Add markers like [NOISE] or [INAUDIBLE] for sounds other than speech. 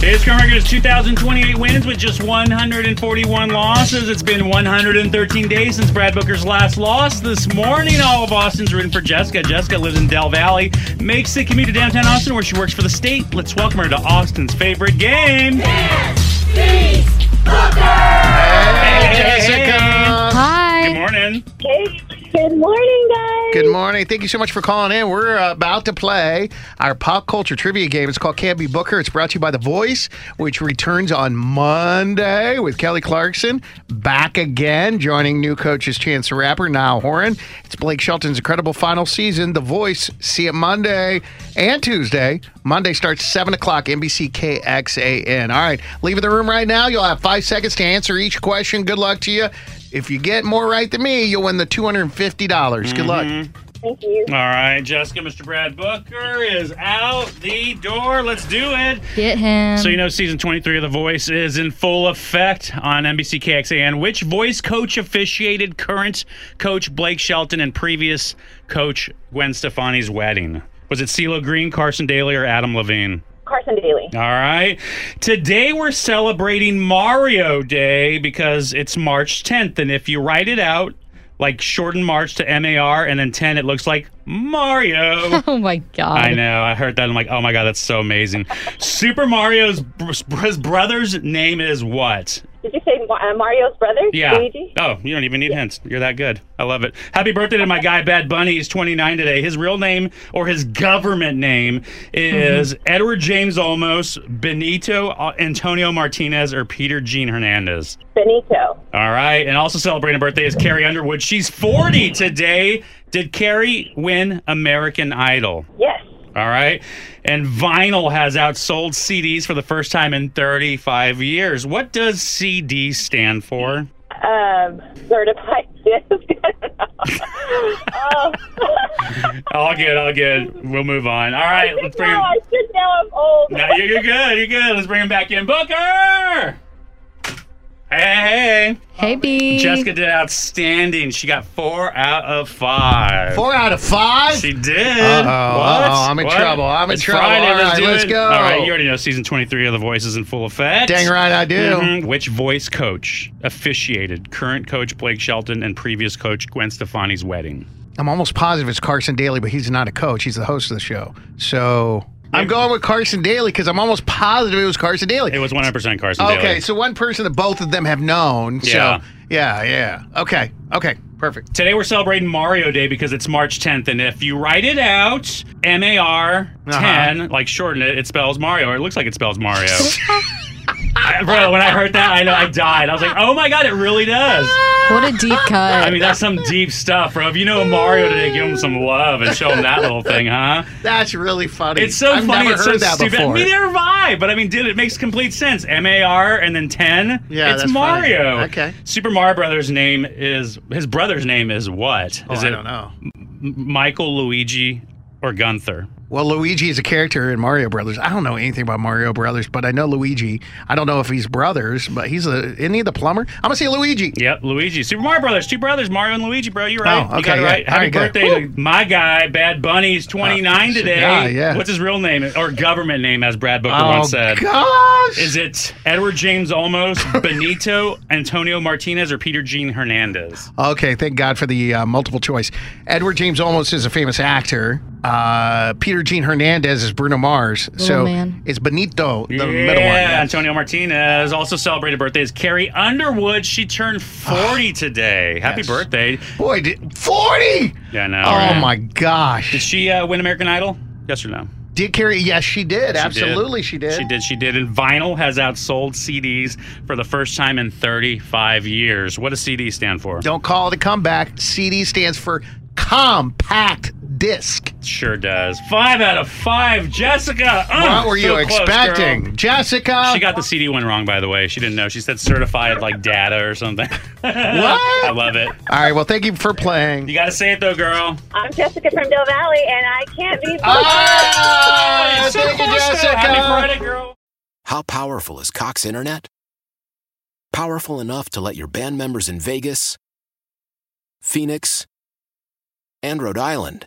Today's current record is 2,028 wins with just 141 losses. It's been 113 days since Brad Booker's last loss. This morning, all of Austin's rooting for Jessica. Jessica lives in Del Valle, makes the commute to downtown Austin where she works for the state. Let's welcome her to Austin's favorite game. Hey, Jessica. Hi. Good morning. Hey, good morning, guys. Good morning. Thank you so much for calling in. We're about to play our pop culture trivia game. It's called Can't Be Booker. It's brought to you by The Voice, which returns on Monday with Kelly Clarkson back again, joining new coaches Chance the Rapper, Niall Horan. It's Blake Shelton's incredible final season. The Voice. See it Monday and Tuesday. Monday starts 7 o'clock, NBC KXAN. All right, leave the room right now. You'll have five seconds to answer each question. Good luck to you. If you get more right than me, you'll win the 250. dollars Good luck. Mm-hmm. Thank you. All right, Jessica, Mr. Brad Booker is out the door. Let's do it. Get him. So you know, season 23 of The Voice is in full effect on NBC KXAN. Which voice coach officiated current coach Blake Shelton and previous coach Gwen Stefani's wedding? Was it CeeLo Green, Carson Daly, or Adam Levine? Carson Daly. All right. Today we're celebrating Mario Day because it's March 10th. And if you write it out, like shorten March to MAR and then 10, it looks like Mario. [LAUGHS] oh my god. I know. I heard that. I'm like, oh my god, that's so amazing. Super Mario's br- his brother's name is what? Did you say uh, Mario's brother? Yeah. Luigi? Oh, you don't even need hints. You're that good. I love it. Happy birthday to my guy Bad Bunny. He's 29 today. His real name or his government name is Edward James Olmos, Benito uh, Antonio Martinez, or Peter Gene Hernandez. Benito. All right. And also celebrating a birthday is Carrie Underwood. She's 40 today. Did Carrie win American Idol? Yes. All right. And vinyl has outsold CDs for the first time in 35 years. What does CD stand for? Um, certified disc. oh. [LAUGHS] [LAUGHS] All good, all good. We'll move on. All right, let's bring no, him. I should know I'm old. No, you're, you're good. You're good. Let's bring him back in. Booker! Hey, hey, Hey B. hey. Jessica did outstanding. She got four out of five. Four out of five? She did. Uh-oh, What? uh-oh, I'm in What? trouble, I'm in It's trouble. Friday, All let's right, let's it. go. All right, you already know season 23 of The Voice is in full effect. Dang right I do. Mhm. Which voice coach officiated current coach Blake Shelton and previous coach Gwen Stefani's wedding? I'm almost positive it's Carson Daly, but he's not a coach. He's the host of the show. So I'm going with Carson Daly because I'm almost positive it was Carson Daly. It was 100% Carson Daly. okay, so one person that both of them have known. Yeah. So yeah, yeah. Okay, okay, perfect. Today we're celebrating Mario Day because it's March 10th, and if you write it out, M A R 10, Uh-huh. like shorten it, it spells Mario, or it looks like it spells Mario. [LAUGHS] I, bro, when I heard that, I know I died. I was like, oh my god, it really does. What a deep cut. I mean, that's some deep stuff, bro. If you know Mario today, give him some love and show him that little thing, huh? That's really funny. It's so I've funny. Never it's heard so that stupid. before. Me neither have I. But I mean, dude, it makes complete sense. M A R and then ten. Yeah, it's that's funny. Mario. Okay. Super Mario Brothers' name is his brother's name is what? Oh, Is I it don't know. M- Michael, Luigi, or Gunther? Well, Luigi is a character in Mario Brothers. I don't know anything about Mario Brothers, but I know Luigi. I don't know if he's brothers, but he's a isn't he the plumber? I'm gonna say Luigi. Yep, Luigi. Super Mario Brothers, two brothers, Mario and Luigi, bro. You're right. Oh, You got okay, it yeah. right. Happy right, birthday to my guy, Bad Bunny's 29 Uh, today. yeah, yeah. What's his real name or government name, as Brad Booker Oh once said? gosh! Is it Edward James Olmos, [LAUGHS] Benito Antonio Martinez, or Peter Gene Hernandez? Okay, thank God for the uh, multiple choice. Edward James Olmos is a famous actor. Uh, Peter Gene Hernandez is Bruno Mars. so man. it's Benito, the yeah, middle one. yes. Antonio Martinez also celebrated birthdays. Carrie Underwood, she turned 40 today. Happy Yes. birthday. Boy, did, 40! Yeah, I know. Oh right? my gosh. Did she uh, win American Idol? Yes or no? Did Carrie? Yes, she did. She Absolutely, she did. She did. She did. And vinyl has outsold CDs for the first time in 35 years. What does CD stand for? Don't call it a comeback. CD stands for compact disc. Sure does. Five out of five. Jessica. Oh, what were you close, expecting? girl. Jessica? She got the CD one wrong, by the way. She didn't know. She said certified like data or something. [LAUGHS] what? I love it. All right, well, thank you for playing. You got to say it though, girl. I'm Jessica from Del Valle, and I can't be. Ah, So thank you. Jessica. Happy Friday, girl. How powerful is Cox Internet? Powerful enough to let your band members in Vegas, Phoenix, and Rhode Island